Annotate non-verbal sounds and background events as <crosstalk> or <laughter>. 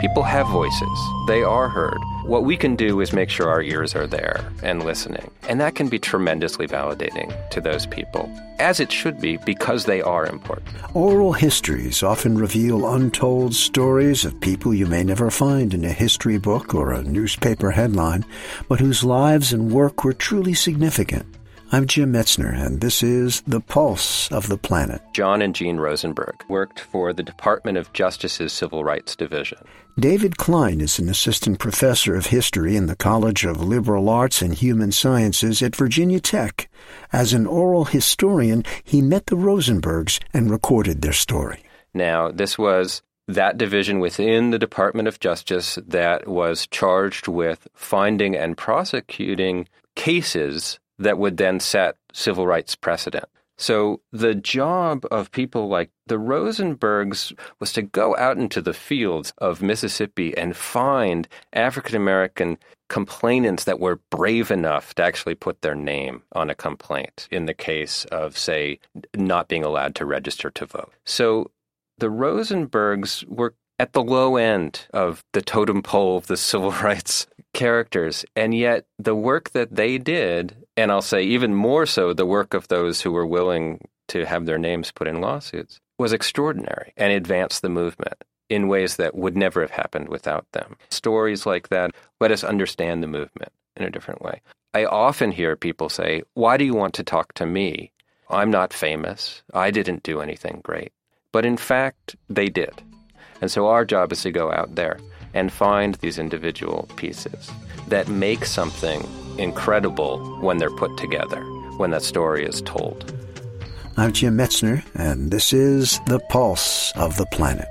People have voices, they are heard. What we can do is make sure our ears are there and listening. And that can be tremendously validating to those people, as it should be because they are important. Oral histories often reveal untold stories of people you may never find in a history book or a newspaper headline, but whose lives and work were truly significant. I'm Jim Metzner, and this is The Pulse of the Planet. John and Jean Rosenberg worked for the Department of Justice's Civil Rights Division. David Cline is an assistant professor of history in the College of Liberal Arts and Human Sciences at Virginia Tech. As an oral historian, he met the Rosenbergs and recorded their story. Now, this was that division within the Department of Justice that was charged with finding and prosecuting cases that would then set civil rights precedent. So the job of people like the Rosenbergs was to go out into the fields of Mississippi and find African American complainants that were brave enough to actually put their name on a complaint in the case of, say, not being allowed to register to vote. So the Rosenbergs were at the low end of the totem pole of the <laughs> civil rights characters. And yet, the work that they did, and I'll say even more so, the work of those who were willing to have their names put in lawsuits, was extraordinary and advanced the movement in ways that would never have happened without them. Stories like that let us understand the movement in a different way. I often hear people say, Why do you want to talk to me? I'm not famous. I didn't do anything great. But in fact, they did. And so our job is to go out there and find these individual pieces that make something incredible when they're put together, when that story is told. I'm Jim Metzner, and this is The Pulse of the Planet.